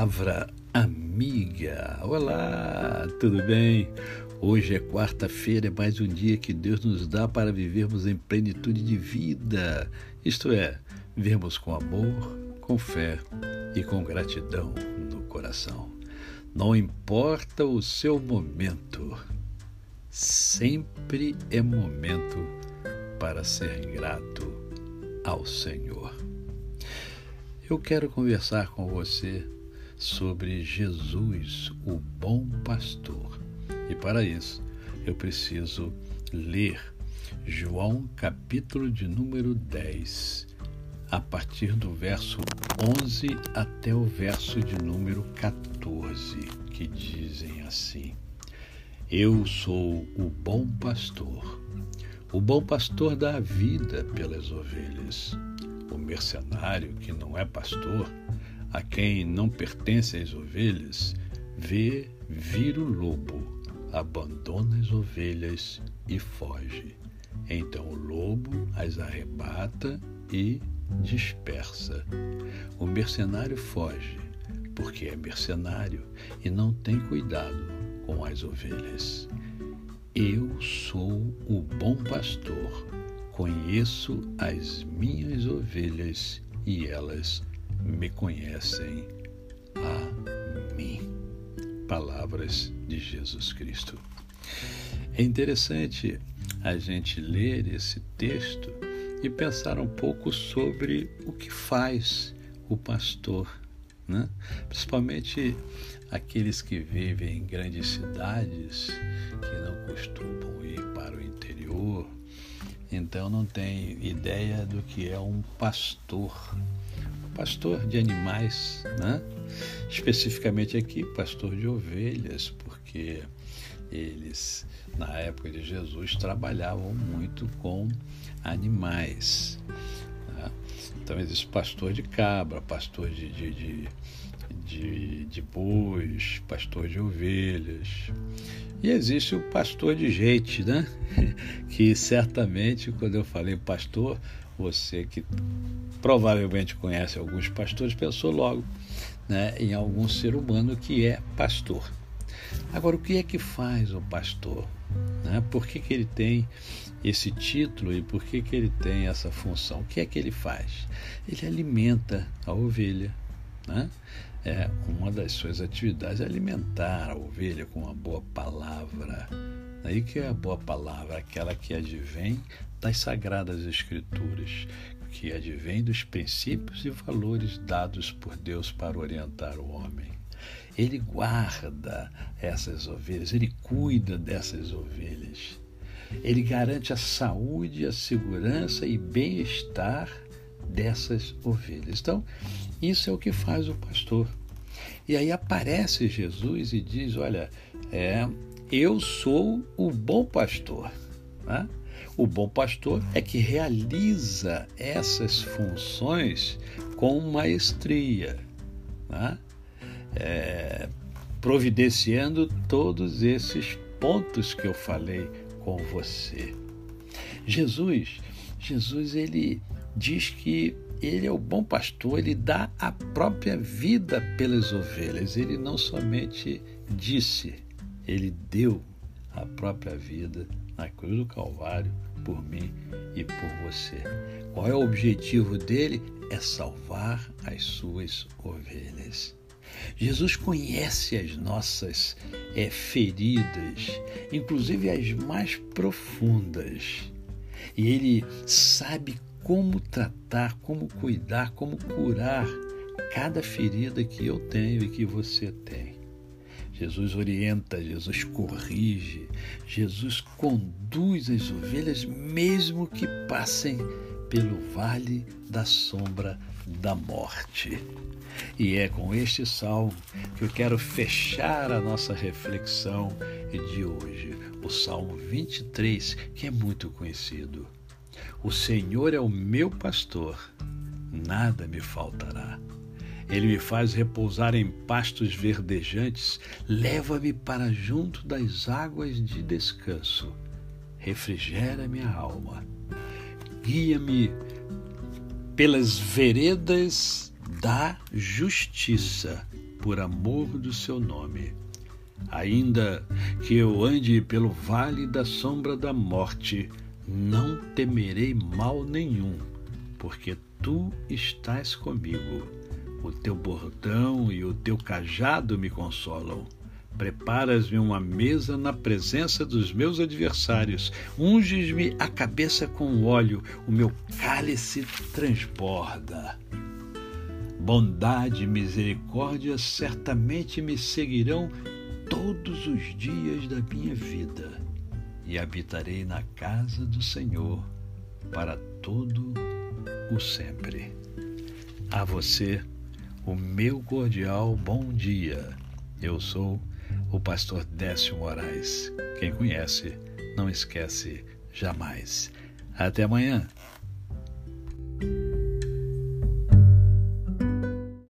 palavra amiga. Olá, tudo bem? Hoje é quarta-feira, é mais um dia que Deus nos dá para vivermos em plenitude de vida, isto é, vivermos com amor, com fé e com gratidão no coração. Não importa o seu momento, sempre é momento para ser grato ao Senhor. Eu quero conversar com você sobre Jesus, o bom pastor. E para isso, eu preciso ler João, capítulo de número 10, a partir do verso 11 até o verso de número 14, que dizem assim: Eu sou o bom pastor. O bom pastor dá a vida pelas ovelhas. O mercenário, que não é pastor, a quem não pertencem as ovelhas, vê vir o lobo, abandona as ovelhas e foge. Então o lobo as arrebata e dispersa. O mercenário foge, porque é mercenário e não tem cuidado com as ovelhas. Eu sou o bom pastor, conheço as minhas ovelhas e elas me conhecem a mim. Palavras de Jesus Cristo. É interessante a gente ler esse texto e pensar um pouco sobre o que faz o pastor, né? principalmente aqueles que vivem em grandes cidades, que não costumam ir para o interior, então não tem ideia do que é um pastor pastor de animais, né? especificamente aqui, pastor de ovelhas, porque eles, na época de Jesus, trabalhavam muito com animais. Né? Então existe pastor de cabra, pastor de, de, de, de, de bois, pastor de ovelhas. E existe o pastor de gente, né? que certamente, quando eu falei pastor, você que provavelmente conhece alguns pastores, pensou logo né, em algum ser humano que é pastor. Agora, o que é que faz o pastor? Né? Por que, que ele tem esse título e por que, que ele tem essa função? O que é que ele faz? Ele alimenta a ovelha. Né? É, uma das suas atividades é alimentar a ovelha com uma boa palavra. Aí que é a boa palavra, aquela que advém das sagradas escrituras, que advém dos princípios e valores dados por Deus para orientar o homem. Ele guarda essas ovelhas, ele cuida dessas ovelhas. Ele garante a saúde, a segurança e bem-estar dessas ovelhas. Então, isso é o que faz o pastor. E aí aparece Jesus e diz: Olha, é, eu sou o bom pastor. Né? O bom pastor é que realiza essas funções com maestria, né? é, providenciando todos esses pontos que eu falei com você. Jesus, Jesus ele diz que ele é o bom pastor, ele dá a própria vida pelas ovelhas. Ele não somente disse, ele deu a própria vida na cruz do Calvário por mim e por você. Qual é o objetivo dele? É salvar as suas ovelhas. Jesus conhece as nossas é, feridas, inclusive as mais profundas. E ele sabe como tratar, como cuidar, como curar cada ferida que eu tenho e que você tem. Jesus orienta, Jesus corrige, Jesus conduz as ovelhas, mesmo que passem pelo vale da sombra da morte. E é com este salmo que eu quero fechar a nossa reflexão de hoje, o Salmo 23, que é muito conhecido. O Senhor é o meu pastor, nada me faltará. Ele me faz repousar em pastos verdejantes, leva-me para junto das águas de descanso, refrigera minha alma, guia-me pelas veredas da justiça, por amor do seu nome. Ainda que eu ande pelo vale da sombra da morte, não temerei mal nenhum, porque tu estás comigo. O teu bordão e o teu cajado me consolam. Preparas-me uma mesa na presença dos meus adversários. Unges-me a cabeça com óleo, o meu cálice transborda. Bondade e misericórdia certamente me seguirão todos os dias da minha vida e habitarei na casa do Senhor para todo o sempre. A você, o meu cordial bom dia. Eu sou o pastor Décio Moraes. Quem conhece, não esquece jamais. Até amanhã.